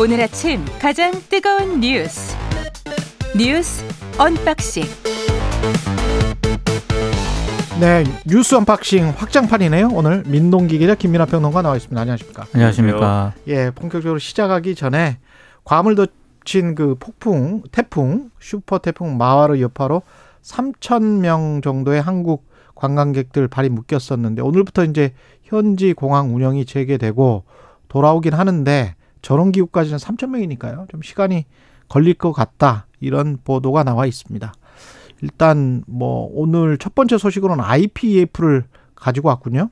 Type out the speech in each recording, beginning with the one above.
오늘 아침 가장 뜨거운 뉴스 뉴스 unboxing 네, 뉴스 unboxing 확장판이네요. 오늘 민동기 기자 김민하 평론가 나와 있습니다. 안녕하십니까? 안녕하십니까. 예, 본격적으로 시작하기 전에 괌을 덮친 그 폭풍, 태풍, 슈퍼 태풍 마와르 여파로 3천 명 정도의 한국 관광객들 발이 묶였었는데 오늘부터 이제 현지 공항 운영이 재개되고 돌아오긴 하는데 저런 기후까지는 3천 명이니까요. 좀 시간이 걸릴 것 같다. 이런 보도가 나와 있습니다. 일단 뭐 오늘 첫 번째 소식으로는 IPEF를 가지고 왔군요.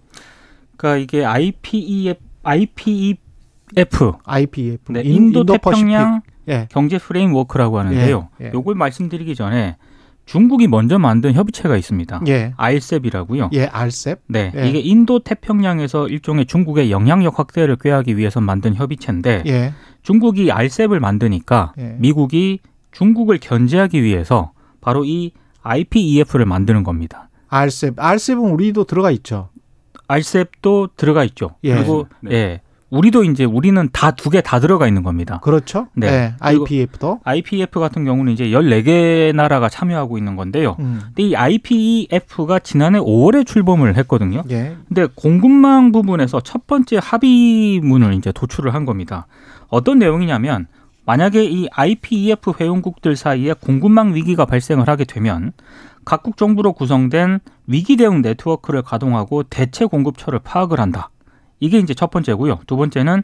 그러니까 이게 IPEF, IPEF, IPEF. 네, 인도 태평양 예. 경제 프레임워크라고 하는데요. 예, 예. 요걸 말씀드리기 전에 중국이 먼저 만든 협의체가 있습니다. 예. RCEP이라고요. 예, 알셉. 네, 예. 이게 인도 태평양에서 일종의 중국의 영향력 확대를 꾀하기 위해서 만든 협의체인데 예. 중국이 RCEP을 만드니까 예. 미국이 중국을 견제하기 위해서 바로 이 IPEF를 만드는 겁니다. 알셉. 알셉은 우리도 들어가 있죠. RCEP도 들어가 있죠. 예. 그리고 네. 예, 우리도 이제 우리는 다 두 개 다 들어가 있는 겁니다. 그렇죠? 네. 예. 그리고- IPEF도. IPF 같은 경우는 이제 14개 나라가 참여하고 있는 건데요. 음. 근데 이 IPEF가 지난해 5월에 출범을 했거든요. 예. 근데 공급망 부분에서 첫 번째 합의문을 이제 도출을 한 겁니다. 어떤 내용이냐면 만약에 이 IPEF 회원국들 사이에 공급망 위기가 발생을 하게 되면 각국 정부로 구성된 위기 대응 네트워크를 가동하고 대체 공급처를 파악을 한다. 이게 이제 첫 번째고요. 두 번째는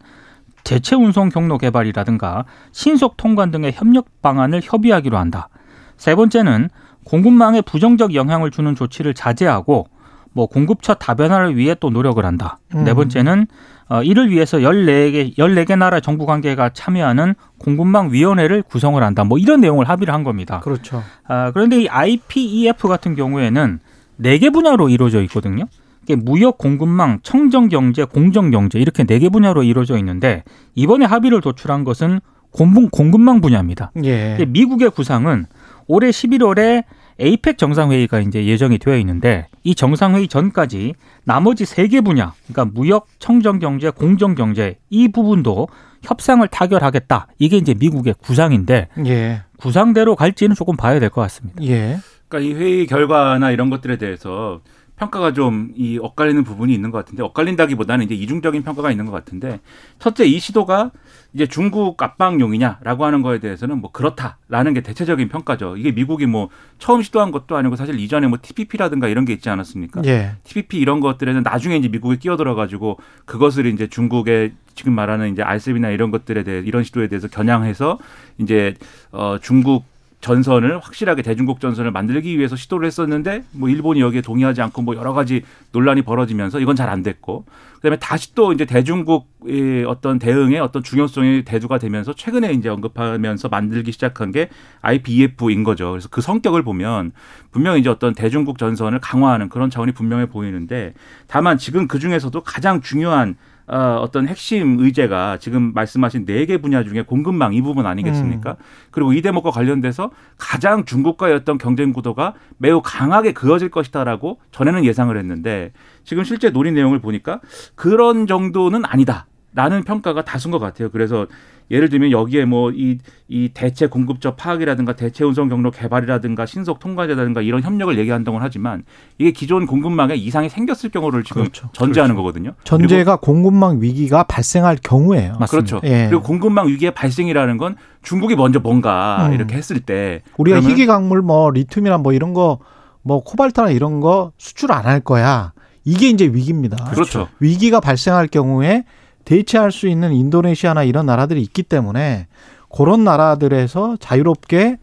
대체 운송 경로 개발이라든가 신속 통관 등의 협력 방안을 협의하기로 한다. 세 번째는 공급망에 부정적 영향을 주는 조치를 자제하고 뭐 공급처 다변화를 위해 또 노력을 한다. 네 음. 번째는 어, 이를 위해서 14개, 14개 나라 정부 관계가 참여하는 공급망 위원회를 구성을 한다. 뭐 이런 내용을 합의를 한 겁니다. 그렇죠. 아, 그런데 이 IPEF 같은 경우에는 네 개 분야로 이루어져 있거든요. 이게 무역 공급망, 청정 경제, 공정 경제 이렇게 네 개 분야로 이루어져 있는데 이번에 합의를 도출한 것은 공분, 공급망 분야입니다. 예. 미국의 구상은 올해 11월에 에이펙 정상회의가 이제 예정이 되어 있는데 이 정상회의 전까지 나머지 세 개 분야, 그러니까 무역, 청정 경제, 공정 경제 이 부분도 협상을 타결하겠다. 이게 이제 미국의 구상인데 예. 구상대로 갈지는 조금 봐야 될 것 같습니다. 예. 그러니까 이 회의 결과나 이런 것들에 대해서 평가가 좀 이 엇갈리는 부분이 있는 것 같은데 엇갈린다기보다는 이제 이중적인 평가가 있는 것 같은데 첫째 이 시도가 이제 중국 압박용이냐라고 하는 거에 대해서는 뭐 그렇다라는 게 대체적인 평가죠. 이게 미국이 뭐 처음 시도한 것도 아니고 사실 이전에 뭐 TPP라든가 이런 게 있지 않았습니까? 예. TPP 이런 것들에는 나중에 이제 미국이 끼어들어 가지고 그것을 이제 중국의 지금 말하는 이제 알셉이나 이런 것들에 대해 이런 시도에 대해서 겨냥해서 이제 어 중국 전선을 확실하게 대중국 전선을 만들기 위해서 시도를 했었는데 뭐 일본이 여기에 동의하지 않고 뭐 여러 가지 논란이 벌어지면서 이건 잘 안 됐고 그다음에 다시 또 이제 대중국의 어떤 대응의 어떤 중요성이 대두가 되면서 최근에 이제 언급하면서 만들기 시작한 게 IPEF인 거죠. 그래서 그 성격을 보면 분명히 이제 어떤 대중국 전선을 강화하는 그런 차원이 분명해 보이는데 다만 지금 그 중에서도 가장 중요한 어, 어떤 핵심 의제가 지금 말씀하신 네 개 분야 중에 공급망 이 부분 아니겠습니까? 그리고 이 대목과 관련돼서 가장 중국과의 어떤 경쟁 구도가 매우 강하게 그어질 것이다라고 전에는 예상을 했는데 지금 실제 논의 내용을 보니까 그런 정도는 아니다 라는 평가가 다수인 것 같아요. 그래서 예를 들면 여기에 뭐 이 이 대체 공급처 파악이라든가 대체 운송 경로 개발이라든가 신속 통과제라든가 이런 협력을 얘기한다고 하지만 이게 기존 공급망에 이상이 생겼을 경우를 지금 그렇죠. 전제하는 거거든요. 전제가 공급망 위기가 발생할 경우예요. 맞습니다. 그렇죠. 예. 그리고 공급망 위기의 발생이라는 건 중국이 먼저 뭔가 음. 이렇게 했을 때 우리가 희귀 광물 뭐 리튬이나 뭐 이런 거 뭐 코발트나 이런 거 수출 안 할 거야. 이게 이제 위기입니다. 그렇죠. 위기가 발생할 경우에 대체할 수 있는 인도네시아나 이런 나라들이 있기 때문에 그런 나라들에서 자유롭게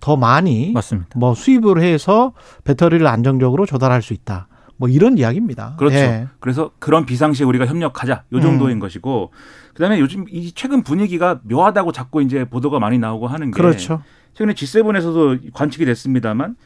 더 많이 맞습니다. 뭐 수입을 해서 배터리를 안정적으로 조달할 수 있다. 뭐 이런 이야기입니다. 그렇죠. 예. 그래서 그런 비상시에 우리가 협력하자. 요 정도인 음. 것이고 그다음에 요즘 이 최근 분위기가 묘하다고 자꾸 이제 보도가 많이 나오고 하는 게 그렇죠. 최근에 G7에서도 관측이 됐습니다만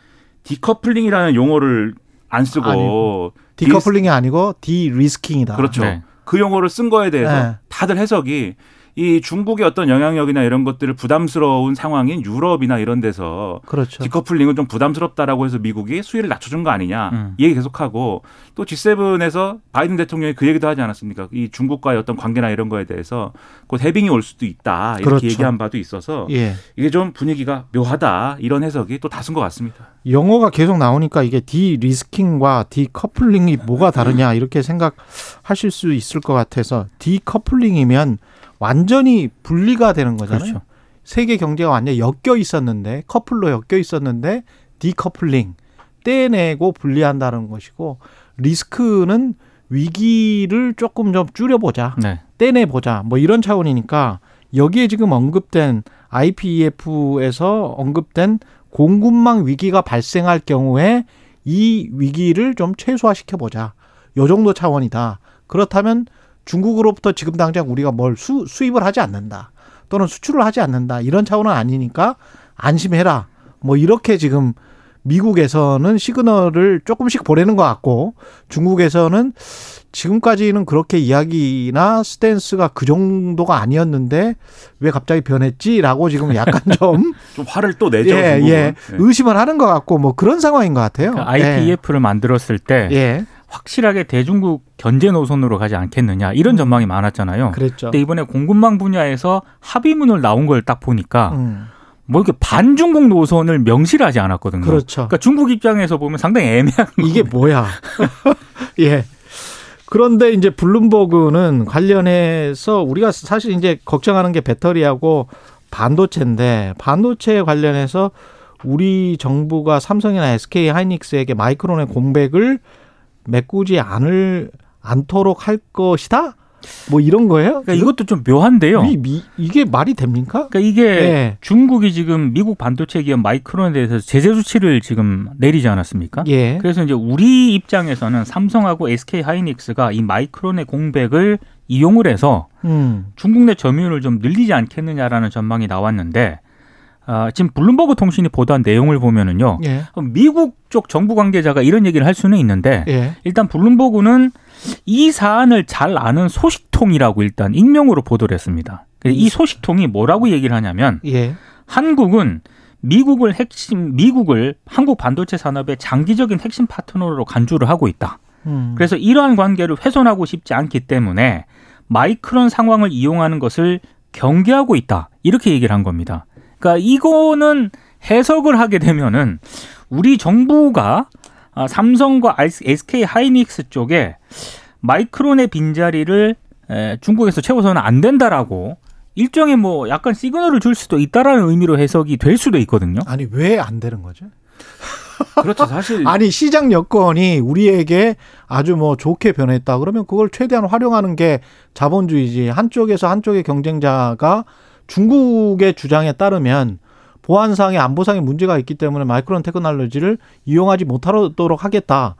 디커플링이라는 용어를 안 쓰고 아니고. 디커플링이 아니고 디리스킹이다. 그렇죠. 네. 그 용어를 쓴 거에 대해서 네. 다들 해석이 이 중국의 어떤 영향력이나 이런 것들을 부담스러운 상황인 유럽이나 이런 데서 그렇죠. 디커플링은 좀 부담스럽다라고 해서 미국이 수위를 낮춰준 거 아니냐 음. 이 얘기 계속하고 또 G7에서 바이든 대통령이 그 얘기도 하지 않았습니까? 이 중국과의 어떤 관계나 이런 거에 대해서 곧 해빙이 올 수도 있다 이렇게 그렇죠. 얘기한 바도 있어서 예. 이게 좀 분위기가 묘하다 이런 해석이 또 다른 것 같습니다. 영어가 계속 나오니까 이게 de-risking과 decoupling이 뭐가 다르냐 이렇게 생각하실 수 있을 것 같아서 decoupling이면 완전히 분리가 되는 거잖아요. 그렇죠. 세계 경제가 완전히 엮여 있었는데 커플로 엮여 있었는데 디커플링 떼내고 분리한다는 것이고 리스크는 위기를 조금 좀 줄여보자. 네. 떼내보자. 뭐 이런 차원이니까 여기에 지금 언급된 IPEF에서 언급된 공급망 위기가 발생할 경우에 이 위기를 좀 최소화시켜 보자. 요 정도 차원이다. 그렇다면 중국으로부터 지금 당장 우리가 뭘 수, 수입을 하지 않는다. 또는 수출을 하지 않는다. 이런 차원은 아니니까 안심해라. 뭐 이렇게 지금 미국에서는 시그널을 조금씩 보내는 것 같고 중국에서는 지금까지는 그렇게 이야기나 스탠스가 그 정도가 아니었는데 왜 갑자기 변했지라고 지금 약간 좀 좀 화를 또 내죠. 예, 중국은. 예. 의심을 하는 것 같고 뭐 그런 상황인 것 같아요. 그러니까 IPEF를 만들었을 때 예. 예. 확실하게 대중국 견제 노선으로 가지 않겠느냐 이런 전망이 많았잖아요. 그랬죠. 근데 이번에 공급망 분야에서 합의문을 나온 걸 딱 보니까 음, 뭐 이렇게 반중국 노선을 명시하지 않았거든요. 그렇죠. 그러니까 중국 입장에서 보면 상당히 애매한 이게 뭐야? 예. 그런데 이제 블룸버그는 관련해서 우리가 사실 이제 걱정하는 게 배터리하고 반도체인데 반도체 관련해서 우리 정부가 삼성이나 SK 하이닉스에게 마이크론의 공백을 메꾸지 않을 않도록 할 것이다. 뭐 이런 거예요? 그러니까 이것도 좀 묘한데요. 이, 미, 이게 말이 됩니까? 그러니까 이게 예. 중국이 지금 미국 반도체 기업 마이크론에 대해서 제재 조치를 지금 내리지 않았습니까? 예. 그래서 이제 우리 입장에서는 삼성하고 SK 하이닉스가 이 마이크론의 공백을 이용을 해서 음. 중국 내 점유율을 좀 늘리지 않겠느냐라는 전망이 나왔는데 아, 지금 블룸버그 통신이 보도한 내용을 보면은요. 예. 미국 쪽 정부 관계자가 이런 얘기를 할 수는 있는데 예. 일단 블룸버그는 이 사안을 잘 아는 소식통이라고 일단 익명으로 보도를 했습니다. 이 소식통이 뭐라고 얘기를 하냐면 예. 한국은 미국을 핵심 미국을 한국 반도체 산업의 장기적인 핵심 파트너로 간주를 하고 있다. 음. 그래서 이러한 관계를 훼손하고 싶지 않기 때문에 마이크론 상황을 이용하는 것을 경계하고 있다. 이렇게 얘기를 한 겁니다. 그러니까 이거는 해석을 하게 되면은 우리 정부가 아, 삼성과 SK 하이닉스 쪽에 마이크론의 빈자리를 에, 중국에서 채워서는 안 된다라고 일종의 뭐 약간 시그널을 줄 수도 있다라는 의미로 해석이 될 수도 있거든요. 아니 왜 안 되는 거죠? 그렇죠. 사실 아니 시장 여건이 우리에게 아주 뭐 좋게 변했다. 그러면 그걸 최대한 활용하는 게 자본주의지. 한쪽에서 한쪽의 경쟁자가 중국의 주장에 따르면 보안상의 안보상의 문제가 있기 때문에 마이크론 테크놀로지를 이용하지 못하도록 하겠다.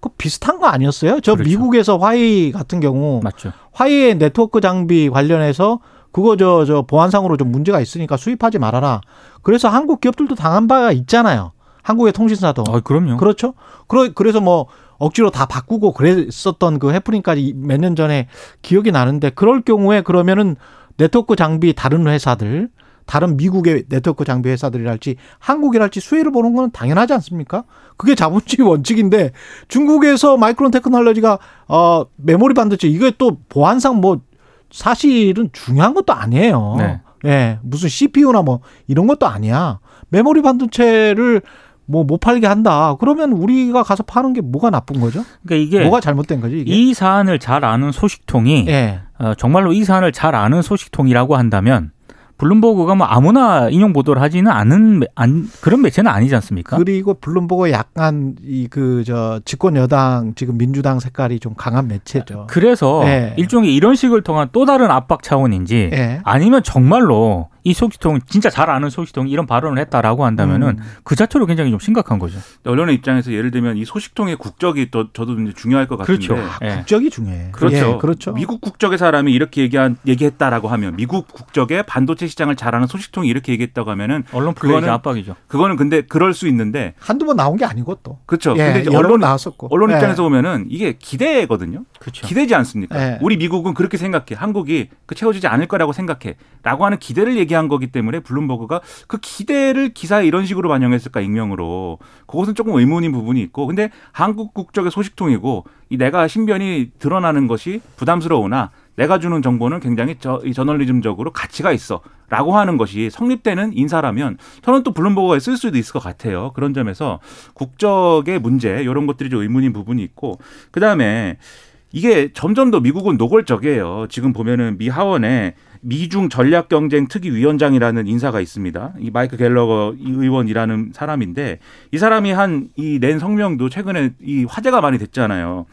그 비슷한 거 아니었어요? 저 그렇죠. 미국에서 화웨이 같은 경우 맞죠. 화웨이 네트워크 장비 관련해서 그거 저 저 보안상으로 좀 문제가 있으니까 수입하지 말아라. 그래서 한국 기업들도 당한 바가 있잖아요. 한국의 통신사도. 어, 그럼요. 그렇죠. 그러, 그래서 뭐 억지로 다 바꾸고 그랬었던 그 해프닝까지 몇 년 전에 기억이 나는데 그럴 경우에 그러면은 네트워크 장비 다른 회사들 다른 미국의 네트워크 장비 회사들이랄지 한국이랄지 수혜를 보는 건 당연하지 않습니까? 그게 자본주의 원칙인데 중국에서 Micron Technology가 어 메모리 반도체 이게 또 보안상 뭐 사실은 중요한 것도 아니에요. 네. 예, 무슨 CPU나 뭐 이런 것도 아니야. 메모리 반도체를 뭐 못 팔게 한다. 그러면 우리가 가서 파는 게 뭐가 나쁜 거죠? 그러니까 이게 뭐가 잘못된 거지 이게? 이 사안을 잘 아는 소식통이 예. 어, 정말로 이 사안을 잘 아는 소식통이라고 한다면 블룸버그가 뭐 아무나 인용 보도를 하지는 않은 매- 안, 그런 매체는 아니지 않습니까? 그리고 블룸버그 약간 이 그 저 집권 여당 지금 민주당 색깔이 좀 강한 매체죠. 그래서 예. 일종의 이런 식을 통한 또 다른 압박 차원인지 예. 아니면 정말로 이 소식통 진짜 잘 아는 소식통이 이런 발언을 했다라고 한다면은 음. 그 자체로 굉장히 좀 심각한 거죠. 언론의 입장에서 예를 들면 이 소식통의 국적이 또 저도 이제 중요할 것 같은데. 그렇죠. 예. 국적이 중요해. 그렇죠. 예, 그렇죠. 미국 국적의 사람이 이렇게 얘기한 얘기했다라고 하면 미국 국적의 반도체 시장을 잘 아는 소식통이 이렇게 얘기했다고 하면은 언론 그거는- 압박이죠. 그거는 근데 그럴 수 있는데 한두 번 나온 게 아니고 또. 그렇죠. 예, 근데 이제 언론 나왔었고. 언론 예. 입장에서 보면은 이게 기대거든요. 그렇죠. 기대지 않습니까? 예. 우리 미국은 그렇게 생각해. 한국이 그 채워지지 않을 거라고 생각해. 라고 하는 기대를 얘기 한 거기 때문에 블룸버그가 그 기대를 기사에 이런 식으로 반영했을까 익명으로. 그것은 조금 의문인 부분이 있고. 근데 한국 국적의 소식통이고 이 내가 신변이 드러나는 것이 부담스러우나 내가 주는 정보는 굉장히 저, 이 저널리즘적으로 가치가 있어. 라고 하는 것이 성립되는 인사라면 저는 또 블룸버그에 쓸 수도 있을 것 같아요. 그런 점에서 국적의 문제 이런 것들이 좀 의문인 부분이 있고 그 다음에 이게 점점 더 미국은 노골적이에요. 지금 보면은 미 하원에 미중 전략 경쟁 특위 위원장이라는 인사가 있습니다. 이 마이크 갤러거 이 의원이라는 사람인데 이 사람이 한 이 낸 성명도 최근에 이 화제가 많이 됐잖아요.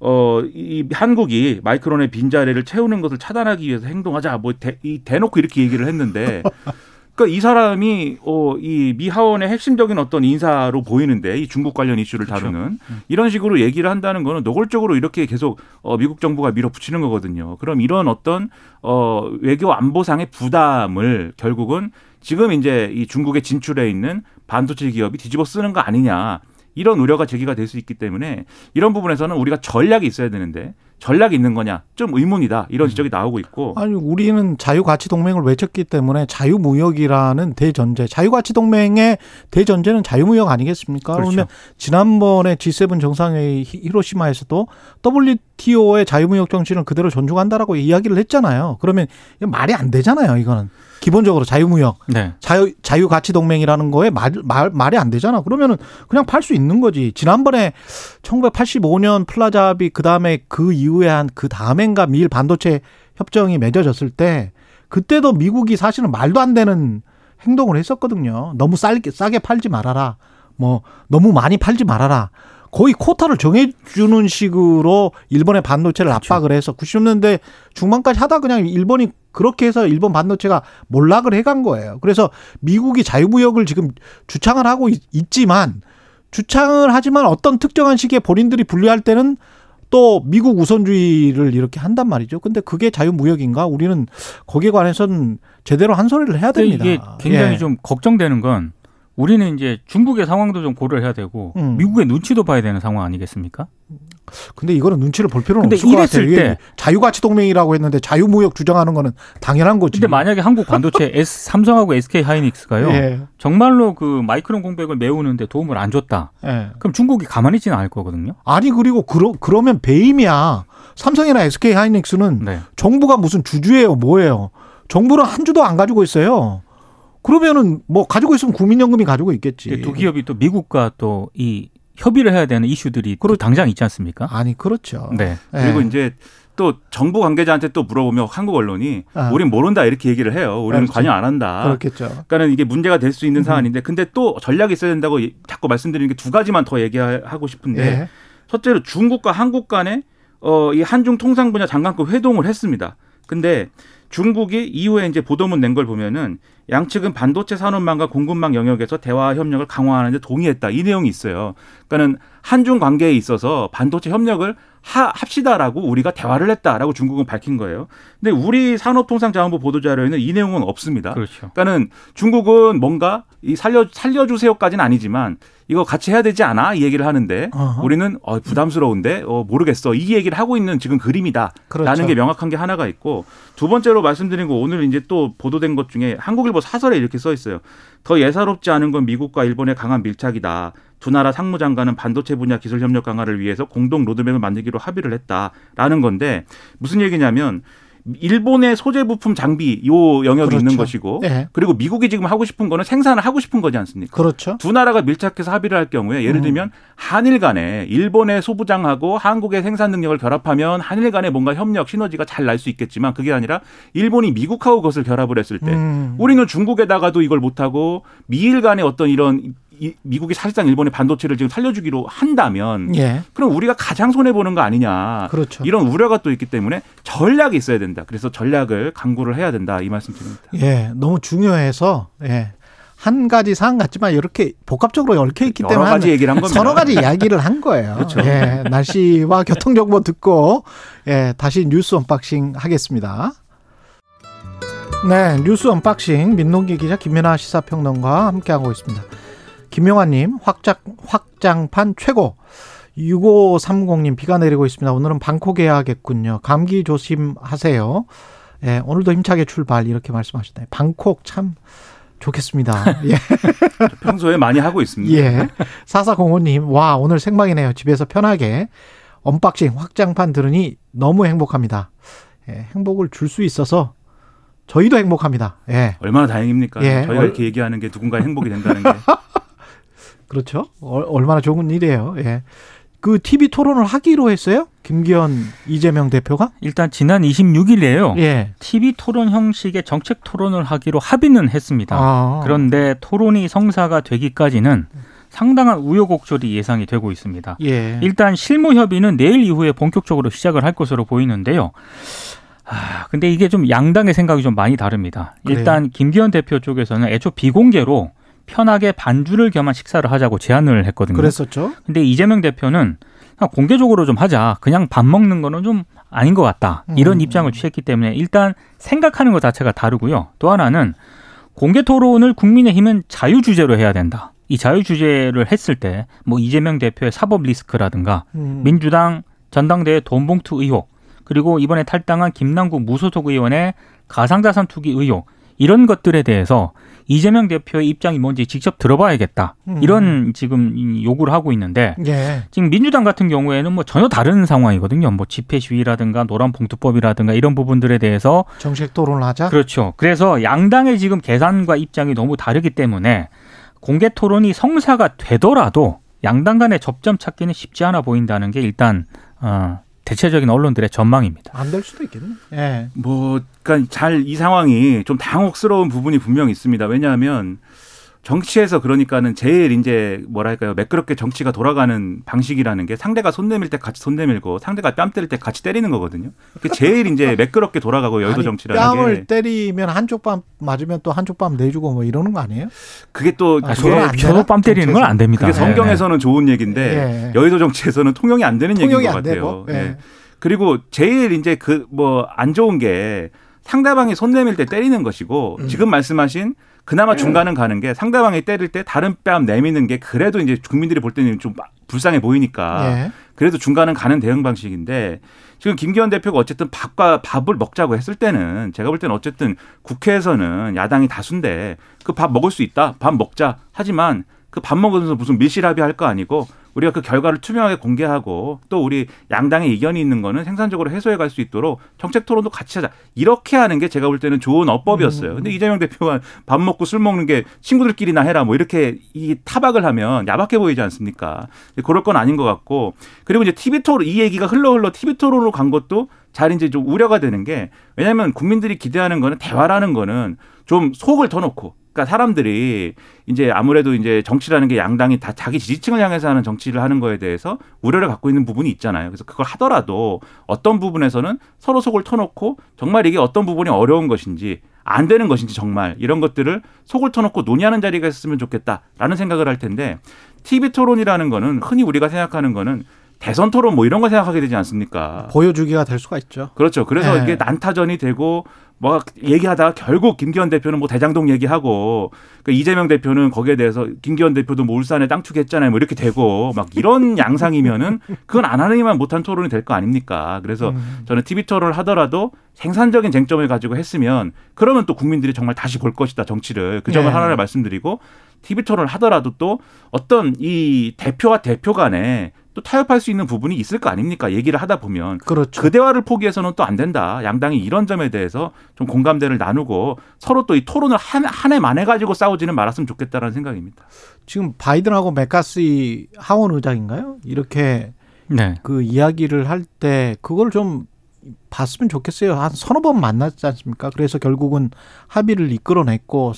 어, 이 한국이 마이크론의 빈자리를 채우는 것을 차단하기 위해서 행동하자 뭐 대, 이 대놓고 이렇게 얘기를 했는데 그러니까 이 사람이 어, 이 미 하원의 핵심적인 어떤 인사로 보이는데 이 중국 관련 이슈를 다루는 이런 식으로 얘기를 한다는 거는 노골적으로 이렇게 계속 어, 미국 정부가 밀어붙이는 거거든요. 그럼 이런 어떤 어, 외교 안보상의 부담을 결국은 지금 이제 이 중국에 진출해 있는 반도체 기업이 뒤집어 쓰는 거 아니냐. 이런 우려가 제기가 될 수 있기 때문에 이런 부분에서는 우리가 전략이 있어야 되는데 전략이 있는 거냐 좀 의문이다 이런 지적이 나오고 있고 아니 우리는 자유가치 동맹을 외쳤기 때문에 자유무역이라는 대전제, 자유가치 동맹의 대전제는 자유무역 아니겠습니까? 그렇죠. 그러면 지난번에 G7 정상회의 히- 히로시마에서도 WTO 의 자유무역 정신을 그대로 존중한다라고 이야기를 했잖아요. 그러면 말이 안 되잖아요. 이거는 기본적으로 자유무역, 네. 자유 자유 가치 동맹이라는 거에 말, 말 말이 안 되잖아. 그러면은 그냥 팔 수 있는 거지. 지난번에 1985년 플라자 합의 그 다음에 그 이후에 한 그 다음엔가 미일 반도체 협정이 맺어졌을 때 그때도 미국이 사실은 말도 안 되는 행동을 했었거든요. 너무 싸게 싸게 팔지 말아라. 뭐 너무 많이 팔지 말아라. 거의 코타를 정해주는 식으로 일본의 반도체를 압박을 해서 90년대 중반까지 하다 그냥 일본이 그렇게 해서 일본 반도체가 몰락을 해간 거예요. 그래서 미국이 자유무역을 지금 주창을 하고 있, 있지만 주창을 하지만 어떤 특정한 시기에 본인들이 분리할 때는 또 미국 우선주의를 이렇게 한단 말이죠. 근데 그게 자유무역인가? 우리는 거기에 관해서는 제대로 한 소리를 해야 됩니다. 이게 굉장히 예. 좀 걱정되는 건 우리는 이제 중국의 상황도 좀 고려를 해야 되고 음. 미국의 눈치도 봐야 되는 상황 아니겠습니까? 근데 이거는 눈치를 볼 필요는 없을 것 같아요. 때- 자유가치 동맹이라고 했는데 자유무역 주장하는 거는 당연한 거지. 근데 만약에 한국 반도체 S 삼성하고 SK 하이닉스가요. 예. 정말로 그 마이크론 공백을 메우는데 도움을 안 줬다. 예. 그럼 중국이 가만히 있지는 않을 거거든요. 아니 그리고 그러, 그러면 배임이야. 삼성이나 SK 하이닉스는 네. 정부가 무슨 주주예요, 뭐예요? 정부는 한 주도 안 가지고 있어요. 그러면은 뭐 가지고 있으면 국민연금이 가지고 있겠지. 근데 두 기업이 또 미국과 또 이 협의를 해야 되는 이슈들이 또 당장 있지 않습니까? 아니 그렇죠. 네. 그리고 예. 이제 또 정부 관계자한테 또 물어보면 한국 언론이 아. 우린 모른다 이렇게 얘기를 해요. 우리는 그렇지. 관여 안 한다. 그렇겠죠. 그러니까는 이게 문제가 될 수 있는 사안인데 근데 또 전략이 있어야 된다고 이- 자꾸 말씀드리는 게 두 가지만 더 얘기하고 싶은데 예. 첫째로 중국과 한국 간에 어, 이 한중 통상 분야 장관급 회동을 했습니다. 근데 중국이 이후에 이제 보도문 낸 걸 보면은 양측은 반도체 산업망과 공급망 영역에서 대화 협력을 강화하는 데 동의했다. 이 내용이 있어요. 그러니까는 한중 관계에 있어서 반도체 협력을 하, 합시다라고 우리가 대화를 했다라고 중국은 밝힌 거예요. 근데 우리 산업통상자원부 보도자료에는 이 내용은 없습니다. 그렇죠. 그러니까는 중국은 뭔가 이 살려 살려주세요까지는 아니지만 이거 같이 해야 되지 않아 이 얘기를 하는데 어허. 우리는 어, 부담스러운데 어, 모르겠어 이 얘기를 하고 있는 지금 그림이다라는 그렇죠. 게 명확한 게 하나가 있고 두 번째로 말씀드린 거 오늘 이제 또 보도된 것 중에 한국일보 사설에 이렇게 써 있어요. 더 예사롭지 않은 건 미국과 일본의 강한 밀착이다. 두 나라 상무장관은 반도체 분야 기술 협력 강화를 위해서 공동 로드맵을 만들기로 합의를 했다라는 건데 무슨 얘기냐면 일본의 소재 부품 장비 요 영역이 그렇죠. 있는 것이고 예. 그리고 미국이 지금 하고 싶은 거는 생산을 하고 싶은 거지 않습니까? 그렇죠. 두 나라가 밀착해서 합의를 할 경우에 예를 음. 들면 한일 간에 일본의 소부장하고 한국의 생산 능력을 결합하면 한일 간에 뭔가 협력 시너지가 잘 날 수 있겠지만 그게 아니라 일본이 미국하고 그것을 결합을 했을 때 음. 우리는 중국에다가도 이걸 못 하고 미일 간의 어떤 이런 이, 미국이 사실상 일본의 반도체를 지금 살려주기로 한다면 예. 그럼 우리가 가장 손해 보는 거 아니냐 그렇죠. 이런 우려가 또 있기 때문에 전략이 있어야 된다. 그래서 전략을 강구를 해야 된다 이 말씀드립니다. 예, 너무 중요해서 예. 한 가지 사안 같지만 이렇게 복합적으로 얽혀 있기 여러 때문에 가지 얘기를 한 겁니다. 서너 가지 이야기를 한 거예요. 그렇죠. 예, 날씨와 교통 정보 듣고 예, 다시 뉴스 unboxing 하겠습니다. 네, 뉴스 unboxing 민동기 기자 김민하 시사평론가 함께하고 있습니다. 김용환님 확장 확장판 최고. 6530님 비가 내리고 있습니다. 오늘은 방콕에 해야겠군요. 감기 조심하세요. 예, 오늘도 힘차게 출발 이렇게 말씀하셨네요. 방콕 참 좋겠습니다. 예. 평소에 많이 하고 있습니다. 예. 4405님, 와, 오늘 생방이네요. 집에서 편하게 언박싱 확장판 들으니 너무 행복합니다. 예, 행복을 줄 수 있어서 저희도 행복합니다. 예. 얼마나 다행입니까? 예. 저희가 이렇게 얘기하는 게 누군가 행복이 된다는 게 그렇죠. 어, 얼마나 좋은 일이에요. 예. 그 TV 토론을 하기로 했어요? 김기현 이재명 대표가? 일단 지난 26일에요. 예. TV 토론 형식의 정책 토론을 하기로 합의는 했습니다. 아. 그런데 토론이 성사가 되기까지는 상당한 우여곡절이 예상이 되고 있습니다. 예. 일단 실무 협의는 내일 이후에 본격적으로 시작을 할 것으로 보이는데요. 아, 근데 이게 좀 양당의 생각이 좀 많이 다릅니다. 일단 김기현 대표 쪽에서는 애초 비공개로 편하게 반주를 겸한 식사를 하자고 제안을 했거든요. 그랬었죠. 근데 이재명 대표는 공개적으로 좀 하자. 그냥 밥 먹는 거는 좀 아닌 것 같다. 이런 음. 입장을 취했기 때문에 일단 생각하는 것 자체가 다르고요. 또 하나는 공개 토론을 국민의힘은 자유 주제로 해야 된다. 이 자유 주제를 했을 때 뭐 이재명 대표의 사법 리스크라든가 음. 민주당 전당대회 돈봉투 의혹 그리고 이번에 탈당한 김남국 무소속 의원의 가상자산 투기 의혹 이런 것들에 대해서 이재명 대표의 입장이 뭔지 직접 들어봐야겠다 음. 이런 지금 이 요구를 하고 있는데 예. 지금 민주당 같은 경우에는 뭐 전혀 다른 상황이거든요. 뭐 집회 시위라든가 노란 봉투법이라든가 이런 부분들에 대해서 정책 토론을 하자. 그렇죠. 그래서 양당의 지금 계산과 입장이 너무 다르기 때문에 공개 토론이 성사가 되더라도 양당 간의 접점 찾기는 쉽지 않아 보인다는 게 일단 어, 대체적인 언론들의 전망입니다. 안 될 수도 있겠네. 예. 뭐, 그러니까 잘 이 상황이 좀 당혹스러운 부분이 분명히 있습니다. 왜냐하면 정치에서 그러니까는 제일 이제 뭐랄까요 매끄럽게 정치가 돌아가는 방식이라는 게 상대가 손 내밀 때 같이 손 내밀고 상대가 뺨 때릴 때 같이 때리는 거거든요. 그 제일 이제 매끄럽게 돌아가고 여의도 아니, 정치라는 뺨을 게 때리면 한쪽 뺨 맞으면 또 한쪽 뺨 내주고 뭐 이러는 거 아니에요? 그게 또 아, 그게 저도 뺨 때리는 건 안 됩니다. 그게 성경에서는 좋은 얘기인데 예. 여의도 정치에서는 통용이 안 되는 얘기인 통용이 것안 같아요. 되고. 예. 예. 그리고 제일 이제 그 뭐 안 좋은 게 상대방이 손 내밀 때 때리는 것이고 음. 지금 말씀하신 그나마 중간은 가는 게 상대방이 때릴 때 다른 뺨 내미는 게 그래도 이제 국민들이 볼 때는 좀 불쌍해 보이니까 예. 그래도 중간은 가는 대응 방식인데 지금 김기현 대표가 어쨌든 밥과 밥을 먹자고 했을 때는 제가 볼 때는 어쨌든 국회에서는 야당이 다수인데 그 밥 먹을 수 있다. 밥 먹자. 하지만 그 밥 먹으면서 무슨 밀실합의 할 거 아니고 우리가 그 결과를 투명하게 공개하고 또 우리 양당의 이견이 있는 거는 생산적으로 해소해 갈 수 있도록 정책 토론도 같이 하자. 이렇게 하는 게 제가 볼 때는 좋은 어법이었어요. 근데 이재명 대표가 밥 먹고 술 먹는 게 친구들끼리나 해라 뭐 이렇게 이 타박을 하면 야박해 보이지 않습니까? 그럴 건 아닌 것 같고 그리고 이제 TV 토론 이 얘기가 흘러 흘러 TV 토론으로 간 것도 잘 이제 좀 우려가 되는 게 왜냐하면 국민들이 기대하는 거는 대화라는 거는 좀 속을 터놓고 그러니까 사람들이 이제 아무래도 이제 정치라는 게 양당이 다 자기 지지층을 향해서 하는 정치를 하는 거에 대해서 우려를 갖고 있는 부분이 있잖아요. 그래서 그걸 하더라도 어떤 부분에서는 서로 속을 터놓고 정말 이게 어떤 부분이 어려운 것인지 안 되는 것인지 정말 이런 것들을 속을 터놓고 논의하는 자리가 있었으면 좋겠다라는 생각을 할 텐데 TV 토론이라는 거는 흔히 우리가 생각하는 거는 대선 토론 뭐 이런 거 생각하게 되지 않습니까? 보여주기가 될 수가 있죠. 그렇죠. 그래서 네. 이게 난타전이 되고 뭐 얘기하다가 결국 김기현 대표는 뭐 대장동 얘기하고 그 이재명 대표는 거기에 대해서 김기현 대표도 뭐 울산에 땅 투기했잖아요. 뭐 이렇게 되고 막 이런 양상이면은 그건 안 하느니만 못한 토론이 될 거 아닙니까? 그래서 음. 저는 TV 토론을 하더라도 생산적인 쟁점을 가지고 했으면 그러면 또 국민들이 정말 다시 볼 것이다 정치를 그 점을 네. 하나를 말씀드리고 TV 토론을 하더라도 또 어떤 이 대표와 대표 간에 또 타협할 수 있는 부분이 있을 거 아닙니까? 얘기를 하다 보면 그렇죠. 그 대화를 포기해서는 또 안 된다. 양당이 이런 점에 대해서 좀 공감대를 나누고 서로 또 이 토론을 한, 한 해 만 해 가지고 싸우지는 말았으면 좋겠다라는 생각입니다. 지금 바이든하고 맥카시 하원 의장인가요? 이렇게 네. 그 이야기를 할 때 그걸 좀 봤으면 좋겠어요. 한 서너 번 만났지 않습니까? 그래서 결국은 합의를 이끌어냈고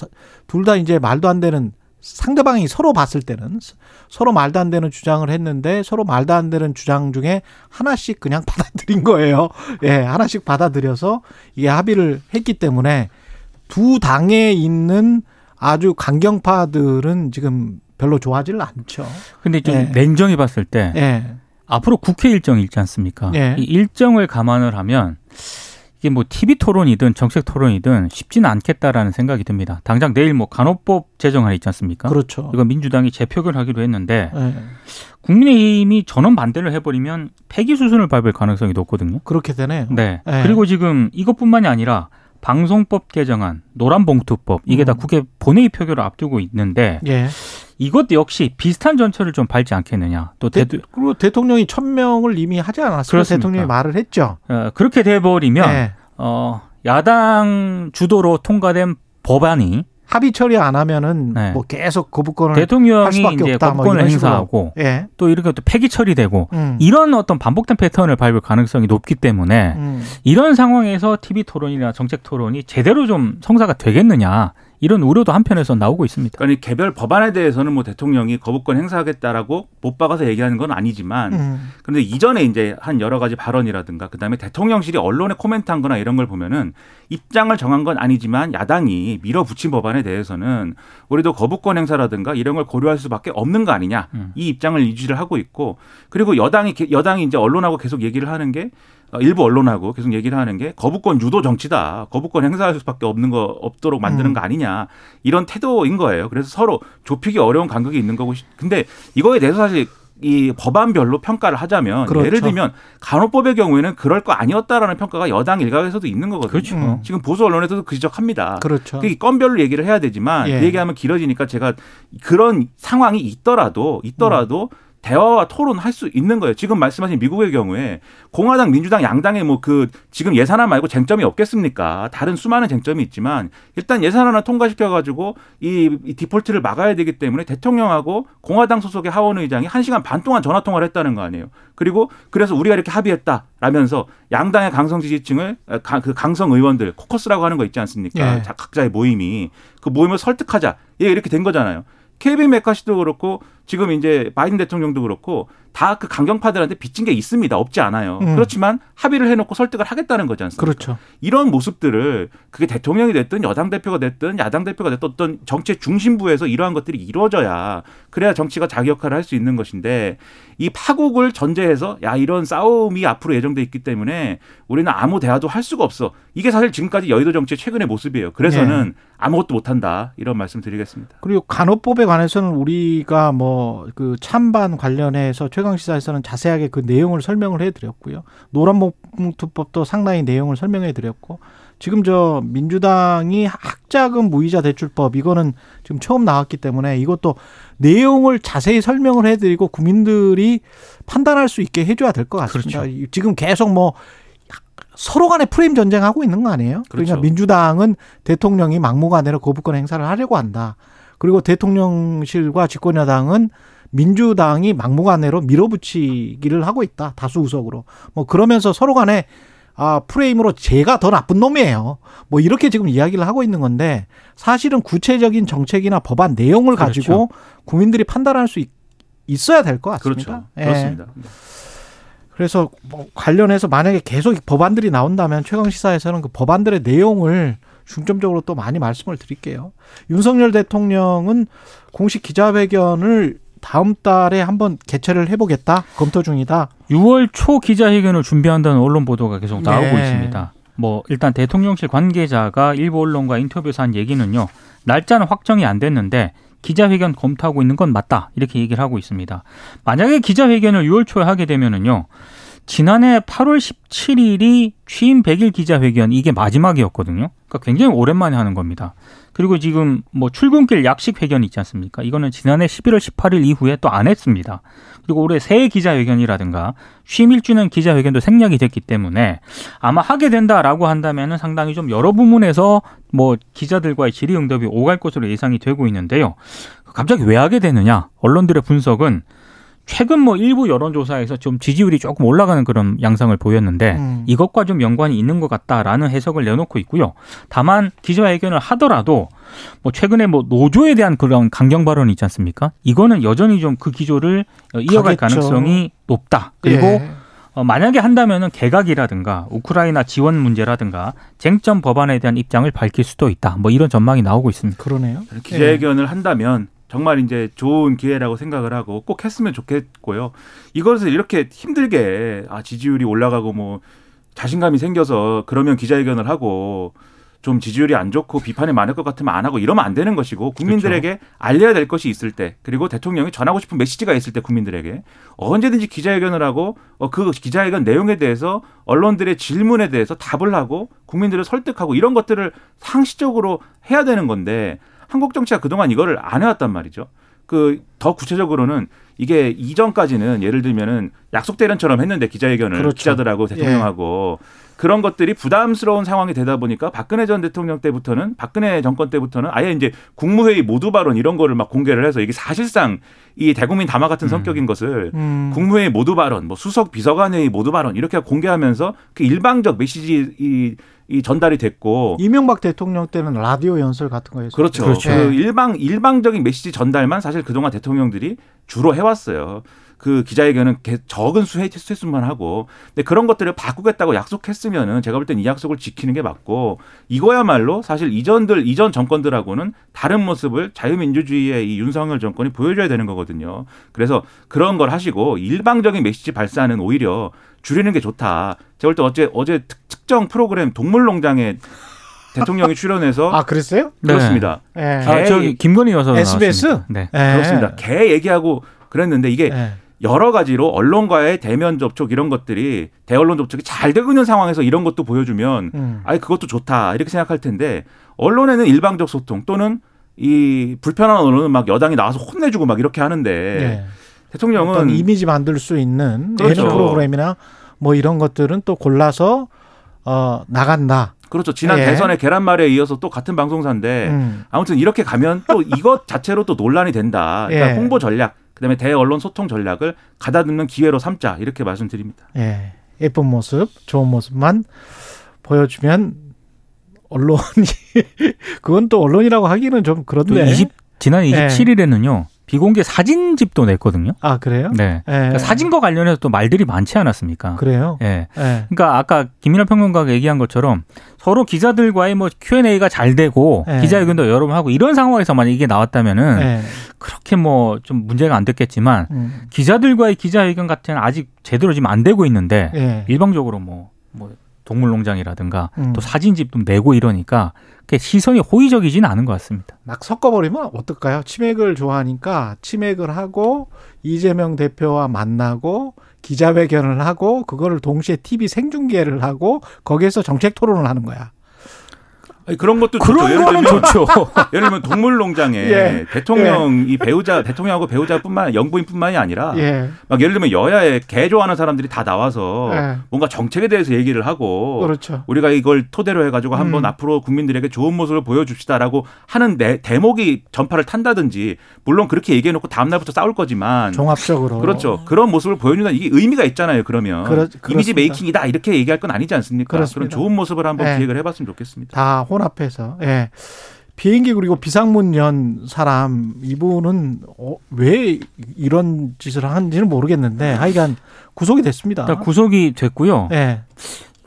둘 다 이제 말도 안 되는 상대방이 서로 봤을 때는 서로 말도 안 되는 주장을 했는데 서로 말도 안 되는 주장 중에 하나씩 그냥 받아들인 거예요. 예, 하나씩 받아들여서 이게 합의를 했기 때문에 두 당에 있는 아주 강경파들은 지금 별로 좋아하지를 않죠. 근데 좀 예. 냉정히 봤을 때 예. 앞으로 국회 일정이 있지 않습니까? 예. 이 일정을 감안을 하면 이게 뭐 TV 토론이든 정책 토론이든 쉽지는 않겠다라는 생각이 듭니다. 당장 내일 뭐 간호법 제정안이 있지 않습니까? 그렇죠. 이거 민주당이 재표결하기로 했는데 예. 국민의힘이 전원 반대를 해버리면 폐기 수순을 밟을 가능성이 높거든요. 그렇게 되네요. 네. 예. 그리고 지금 이것뿐만이 아니라 방송법 개정안, 노란봉투법 이게 다 음. 국회 본회의 표결을 앞두고 있는데 예. 이것 역시 비슷한 전철을 좀 밟지 않겠느냐. 또 대, 대, 그리고 대통령이 천 명을 이미 하지 않았어요. 대통령이 말을 했죠. 어, 그렇게 돼버리면 예. 어, 야당 주도로 통과된 법안이 합의 처리 안 하면은 네. 뭐 계속 거부권을 할 대통령이 이제 없다. 뭐 거부권을 식으로. 행사하고 예. 또 이렇게 또 폐기 처리되고 음. 이런 어떤 반복된 패턴을 밟을 가능성이 높기 때문에 음. 이런 상황에서 TV 토론이나 정책 토론이 제대로 좀 성사가 되겠느냐 이런 우려도 한편에서 나오고 있습니다. 그러니까 이 개별 법안에 대해서는 뭐 대통령이 거부권 행사하겠다라고 못 박아서 얘기하는 건 아니지만 음. 그런데 이전에 이제 한 여러 가지 발언이라든가 그다음에 대통령실이 언론에 코멘트한 거나 이런 걸 보면은 입장을 정한 건 아니지만 야당이 밀어붙인 법안에 대해서는 우리도 거부권 행사라든가 이런 걸 고려할 수밖에 없는 거 아니냐 음. 이 입장을 유지를 하고 있고 그리고 여당이 게- 여당이 이제 언론하고 계속 얘기를 하는 게 어, 일부 언론하고 계속 얘기를 하는 게 거부권 유도 정치다. 거부권 행사할 수밖에 없는 거 없도록 만드는 음. 거 아니냐. 이런 태도인 거예요. 그래서 서로 좁히기 어려운 간극이 있는 거고. 시- 근데 이거에 대해서 사실 이 법안별로 평가를 하자면 그렇죠. 예를 들면 간호법의 경우에는 그럴 거 아니었다라는 평가가 여당 일각에서도 있는 거거든요. 그렇죠. 음. 지금 보수 언론에서도 그 지적합니다. 그렇죠. 그 건별로 얘기를 해야 되지만 예. 그 얘기하면 길어지니까 제가 그런 상황이 있더라도 있더라도 대화와 토론할 수 있는 거예요. 지금 말씀하신 미국의 경우에 공화당, 민주당 양당의 뭐 그 지금 예산안 말고 쟁점이 없겠습니까? 다른 수많은 쟁점이 있지만 일단 예산안을 통과시켜 가지고 이, 이 디폴트를 막아야 되기 때문에 대통령하고 공화당 소속의 하원 의장이 한시간반 동안 전화 통화를 했다는 거 아니에요. 그리고 그래서 우리가 이렇게 합의했다라면서 양당의 강성 지지층을 어, 가- 그 강성 의원들 코커스라고 하는 거 있지 않습니까? 예. 자, 각자의 모임이 그 모임을 설득하자. 예, 이렇게 된 거잖아요. 케빈 메카시도 그렇고 지금 이제 바이든 대통령도 그렇고 다 그 강경파들한테 빚진 게 있습니다. 없지 않아요. 음. 그렇지만 합의를 해놓고 설득을 하겠다는 거지 않습니까? 그렇죠. 이런 모습들을 그게 대통령이 됐든 여당 대표가 됐든 야당 대표가 됐든 어떤 정치의 중심부에서 이러한 것들이 이루어져야 그래야 정치가 자기 역할을 할 수 있는 것인데 이 파국을 전제해서 야 이런 싸움이 앞으로 예정돼 있기 때문에 우리는 아무 대화도 할 수가 없어. 이게 사실 지금까지 여의도 정치의 최근의 모습이에요. 그래서는 아무것도 못한다 이런 말씀 드리겠습니다. 그리고 간호법에 관해서는 우리가 뭐 그 찬반 관련해서 최강 시사에서는 자세하게 그 내용을 설명을 해드렸고요. 노란봉투법도 상당히 내용을 설명해드렸고 지금 저 민주당이 학자금 무이자 대출법 이거는 지금 처음 나왔기 때문에 이것도 내용을 자세히 설명을 해드리고 국민들이 판단할 수 있게 해줘야 될 것 같습니다. 그렇죠. 지금 계속 뭐 서로 간에 프레임 전쟁하고 있는 거 아니에요? 그러니까 그렇죠. 민주당은 대통령이 막무가내로 거부권 행사를 하려고 한다. 그리고 대통령실과 집권여당은 민주당이 막무가내로 밀어붙이기를 하고 있다. 다수 의석으로. 뭐 그러면서 서로 간에 아, 프레임으로 제가 더 나쁜 놈이에요. 뭐 이렇게 지금 이야기를 하고 있는 건데 사실은 구체적인 정책이나 법안 내용을 그렇죠. 가지고 국민들이 판단할 수 있, 어야 될 것 같습니다. 그렇죠. 예. 그렇습니다. 그래서 뭐 관련해서 만약에 계속 법안들이 나온다면 최강 시사에서는 그 법안들의 내용을 중점적으로 또 많이 말씀을 드릴게요. 윤석열 대통령은 공식 기자회견을 다음 달에 한번 개최를 해보겠다 검토 중이다. 6월 초 기자회견을 준비한다는 언론 보도가 계속 나오고 네. 있습니다. 뭐 일단 대통령실 관계자가 일부 언론과 인터뷰에서 한 얘기는요. 날짜는 확정이 안 됐는데 기자회견 검토하고 있는 건 맞다. 이렇게 얘기를 하고 있습니다. 만약에 기자회견을 6월 초에 하게 되면은요. 지난해 8월 17일이 취임 100일 기자회견 이게 마지막이었거든요. 그러니까 굉장히 오랜만에 하는 겁니다. 그리고 지금 뭐 출근길 약식 회견 있지 않습니까? 이거는 지난해 11월 18일 이후에 또 안 했습니다. 그리고 올해 새해 기자회견이라든가 취임 1주년 기자회견도 생략이 됐기 때문에 아마 하게 된다라고 한다면은 상당히 좀 여러 부문에서 뭐 기자들과의 질의 응답이 오갈 것으로 예상이 되고 있는데요. 갑자기 왜 하게 되느냐? 언론들의 분석은 최근 뭐 일부 여론조사에서 좀 지지율이 조금 올라가는 그런 양상을 보였는데 음. 이것과 좀 연관이 있는 것 같다라는 해석을 내놓고 있고요. 다만 기자회견을 하더라도 뭐 최근에 뭐 노조에 대한 그런 강경 발언이 있지 않습니까? 이거는 여전히 좀 그 기조를 어, 이어갈 가겠죠. 가능성이 높다. 그리고 예. 어, 만약에 한다면은 개각이라든가 우크라이나 지원 문제라든가 쟁점 법안에 대한 입장을 밝힐 수도 있다. 뭐 이런 전망이 나오고 있습니다. 그러네요. 기자회견을 한다면 정말 이제 좋은 기회라고 생각을 하고 꼭 했으면 좋겠고요. 이것을 이렇게 힘들게 아 지지율이 올라가고 뭐 자신감이 생겨서 그러면 기자회견을 하고 좀 지지율이 안 좋고 비판이 많을 것 같으면 안 하고 이러면 안 되는 것이고 국민들에게 알려야 될 것이 있을 때 그리고 대통령이 전하고 싶은 메시지가 있을 때 국민들에게 언제든지 기자회견을 하고 어, 그 기자회견 내용에 대해서 언론들의 질문에 대해서 답을 하고 국민들을 설득하고 이런 것들을 상시적으로 해야 되는 건데 한국 정치가 그동안 이거를 안 해왔단 말이죠. 그 더 구체적으로는 이게 이전까지는 예를 들면은 약속 대련처럼 했는데 기자회견을 그렇죠. 기자들하고 대통령하고 그런 것들이 부담스러운 상황이 되다 보니까 박근혜 전 대통령 때부터는 박근혜 정권 때부터는 아예 이제 국무회의 모두 발언 이런 거를 막 공개를 해서 이게 사실상 이 대국민 담화 같은 성격인 것을 음. 국무회의 모두 발언, 뭐 수석 비서관회의 모두 발언 이렇게 공개하면서 그 일방적 메시지 이, 이 전달이 됐고 이명박 대통령 때는 라디오 연설 같은 거 했었죠. 그렇죠. 그렇죠. 그 일방 일방적인 메시지 전달만 사실 그동안 대통령들이 주로 해왔어요. 그 기자회견은 개- 적은 수혜 수만 하고 근데 그런 것들을 바꾸겠다고 약속했으면은 제가 볼 땐 이 약속을 지키는 게 맞고 이거야말로 사실 이전들 이전 정권들하고는 다른 모습을 자유민주주의의 이 윤석열 정권이 보여줘야 되는 거거든요. 그래서 그런 걸 하시고 일방적인 메시지 발사는 오히려 줄이는 게 좋다. 제가 볼 때 어제 어제 특, 특정 프로그램 동물농장에 대통령이 출연해서 아 그랬어요? 네. 그렇습니다. 예. 아, 저기 김건희 여사 SBS? 나왔습니다. 네. 예. 그렇습니다. 개 얘기하고 그랬는데 이게 예. 여러 가지로 언론과의 대면 접촉 이런 것들이 대언론 접촉이 잘 되고 있는 상황에서 이런 것도 보여주면 음. 아이 그것도 좋다 이렇게 생각할 텐데 언론에는 일방적 소통 또는 이 불편한 언론은 막 여당이 나와서 혼내주고 막 이렇게 하는데 예. 대통령은 이미지 만들 수 있는 그렇죠. 예능 프로그램이나 뭐 이런 것들은 또 골라서 어 나간다. 그렇죠 지난 예. 대선의 계란말이에 이어서 또 같은 방송사인데 음. 아무튼 이렇게 가면 또 이것 자체로 또 논란이 된다. 그러니까 예. 홍보 전략 그다음에 대언론 소통 전략을 가다듬는 기회로 삼자 이렇게 말씀드립니다. 예. 예쁜 모습, 좋은 모습만 보여주면 언론이 그건 또 언론이라고 하기는 좀또 그런데. 20, 지난 네. 27일에는요. 비공개 사진집도 냈거든요. 아 그래요? 네. 예. 그러니까 사진과 관련해서 또 말들이 많지 않았습니까? 그래요. 예. 예. 그러니까 아까 김민하 평론가가 얘기한 것처럼 서로 기자들과의 뭐 Q&A가 잘 되고 네. 기자회견도 여러 번 하고 이런 상황에서 만약 이게 나왔다면은 예. 그렇게 뭐 좀 문제가 안 됐겠지만 음. 기자들과의 기자회견 같은 아직 제대로 지금 안 되고 있는데 예. 일방적으로 뭐, 뭐 동물농장이라든가 음. 또 사진집도 내고 이러니까 시선이 호의적이지는 않은 것 같습니다. 막 섞어버리면 어떨까요? 치맥을 좋아하니까 치맥을 하고 이재명 대표와 만나고 기자회견을 하고 그거를 동시에 TV 생중계를 하고 거기에서 정책 토론을 하는 거야. 아니, 그런 것도 좋죠. 그런 예를 거는 들면 좋죠. 예를 들면 동물농장에 예. 대통령 이 배우자 대통령하고 배우자뿐만 영부인뿐만이 아니라 예. 막 예를 들면 여야에 개 좋아하는 사람들이 다 나와서 예. 뭔가 정책에 대해서 얘기를 하고 그렇죠. 우리가 이걸 토대로 해가지고 한번 음. 앞으로 국민들에게 좋은 모습을 보여줍시다라고 하는 내, 대목이 전파를 탄다든지 물론 그렇게 얘기해놓고 다음 날부터 싸울 거지만 종합적으로. 그렇죠 그런 모습을 보여준다 이게 의미가 있잖아요 그러면 그렇- 이미지. 메이킹이다 이렇게 얘기할 건 아니지 않습니까 그렇습니다. 그런 좋은 모습을 한번 예. 기획을 해봤으면 좋겠습니다. 다 혼합해서. 예. 비행기 그리고 비상문 연 사람 이분은 어, 왜 이런 짓을 하는지는 모르겠는데 하여간 구속이 됐습니다. 일단 구속이 됐고요. 예.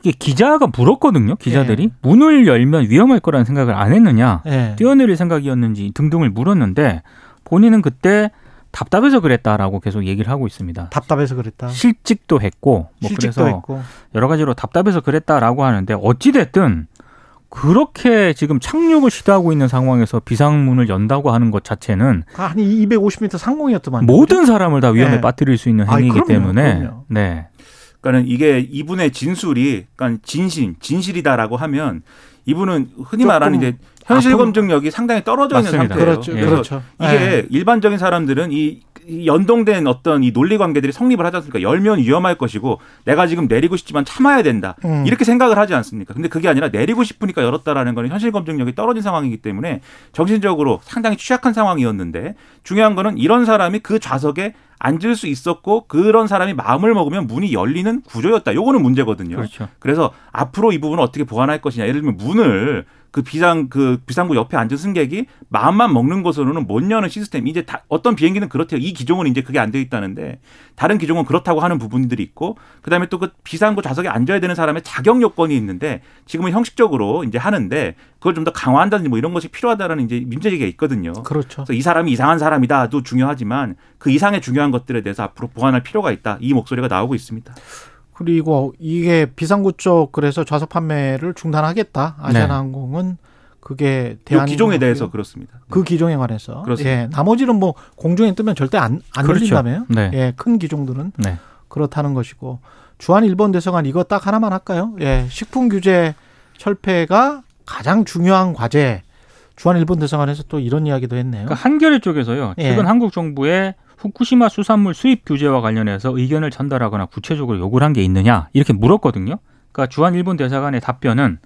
이게 기자가 물었거든요. 기자들이 문을 열면 위험할 거라는 생각을 안 했느냐, 예. 뛰어내릴 생각이었는지 등등을 물었는데 본인은 그때 답답해서 그랬다라고 계속 얘기를 하고 있습니다. 답답해서 그랬다. 실직도 했고 뭐 실직도 그래서 했고. 여러 가지로 답답해서 그랬다라고 하는데 어찌 됐든 그렇게 지금 착륙을 시도하고 있는 상황에서 비상문을 연다고 하는 것 자체는 한 250m 상공이었더만. 모든 사람을 다 위험에 네. 빠뜨릴 수 있는 행위이기 그럼요, 때문에 그럼요. 네. 그러니까는 이게 이분의 진술이 그러니까 진심 진실이다라고 하면 이분은 흔히 말하는 이제 현실 검증력이 상당히 떨어져 있는 맞습니다. 상태예요. 그렇죠. 예. 그렇죠. 이게 예. 일반적인 사람들은 이, 이 연동된 어떤 이 논리 관계들이 성립을 하지 않습니까? 열면 위험할 것이고 내가 지금 내리고 싶지만 참아야 된다. 음. 이렇게 생각을 하지 않습니까? 근데 그게 아니라 내리고 싶으니까 열었다라는 거는 현실 검증력이 떨어진 상황이기 때문에 정신적으로 상당히 취약한 상황이었는데 중요한 거는 이런 사람이 그 좌석에 앉을 수 있었고 그런 사람이 마음을 먹으면 문이 열리는 구조였다. 요거는 문제거든요. 그렇죠. 그래서 앞으로 이 부분을 어떻게 보완할 것이냐. 예를 들면 문을 그 비상 그 비상구 옆에 앉은 승객이 마음만 먹는 것으로는 못 여는 시스템. 이제 다 어떤 비행기는 그렇대요. 이 기종은 이제 그게 안 되어 있다는데 다른 기종은 그렇다고 하는 부분들이 있고 그다음에 또 그 비상구 좌석에 앉아야 되는 사람의 자격 요건이 있는데 지금은 형식적으로 이제 하는데 그걸 좀 더 강화한다든지 뭐 이런 것이 필요하다라는 이제 문제 제기가 있거든요. 그렇죠. 그래서 이 사람이 이상한 사람이다도 중요하지만 그 이상의 중요한 것들에 대해서 앞으로 보완할 필요가 있다. 이 목소리가 나오고 있습니다. 그리고 이게 비상구 쪽 그래서 좌석 판매를 중단하겠다. 아시아나항공은 그게 이 대한 기종에 대해서 그렇습니다. 그 기종에 관해서 그렇습니다. 예, 나머지는 뭐 공중에 뜨면 절대 안, 안 그렇죠. 네. 예, 큰 기종들은 네. 그렇다는 것이고 주한 일본 대사관 이거 딱 하나만 할까요? 예, 식품 규제 철폐가 가장 중요한 과제. 주한 일본 대사관에서 또 이런 이야기도 했네요. 그러니까 한겨레 쪽에서요. 예. 최근 한국 정부의 후쿠시마 수산물 수입 규제와 관련해서 의견을 전달하거나 구체적으로 요구를 한 게 있느냐 이렇게 물었거든요. 그러니까 주한 일본 대사관의 답변은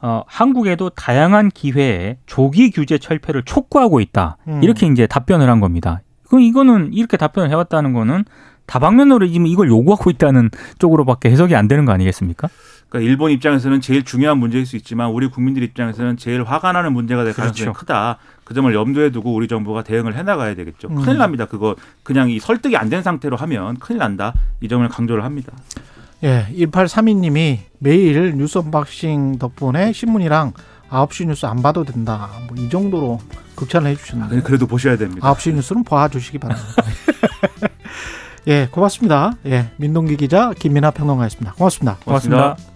어, 한국에도 다양한 기회에 조기 규제 철폐를 촉구하고 있다. 음. 이렇게 이제 답변을 한 겁니다. 그럼 이거는 이렇게 답변을 해왔다는 거는 다방면으로 지금 이걸 요구하고 있다는 쪽으로밖에 해석이 안 되는 거 아니겠습니까? 그러니까 일본 입장에서는 제일 중요한 문제일 수 있지만 우리 국민들 입장에서는 제일 화가 나는 문제가 될 가능성이 그렇죠. 크다. 그 점을 염두에 두고 우리 정부가 대응을 해나가야 되겠죠. 음. 큰일 납니다. 그거 그냥 이 설득이 안 된 상태로 하면 큰일 난다. 이 점을 강조를 합니다. 예, 1832님이 매일 뉴스 언박싱 덕분에 신문이랑 9시 뉴스 안 봐도 된다. 뭐 이 정도로 극찬을 아, 해주셨는데 그래도 보셔야 됩니다. 9시 뉴스는 봐주시기 바랍니다. 예, 고맙습니다. 예, 민동기 기자 김민하 평론가였습니다. 고맙습니다. 고맙습니다. 고맙습니다.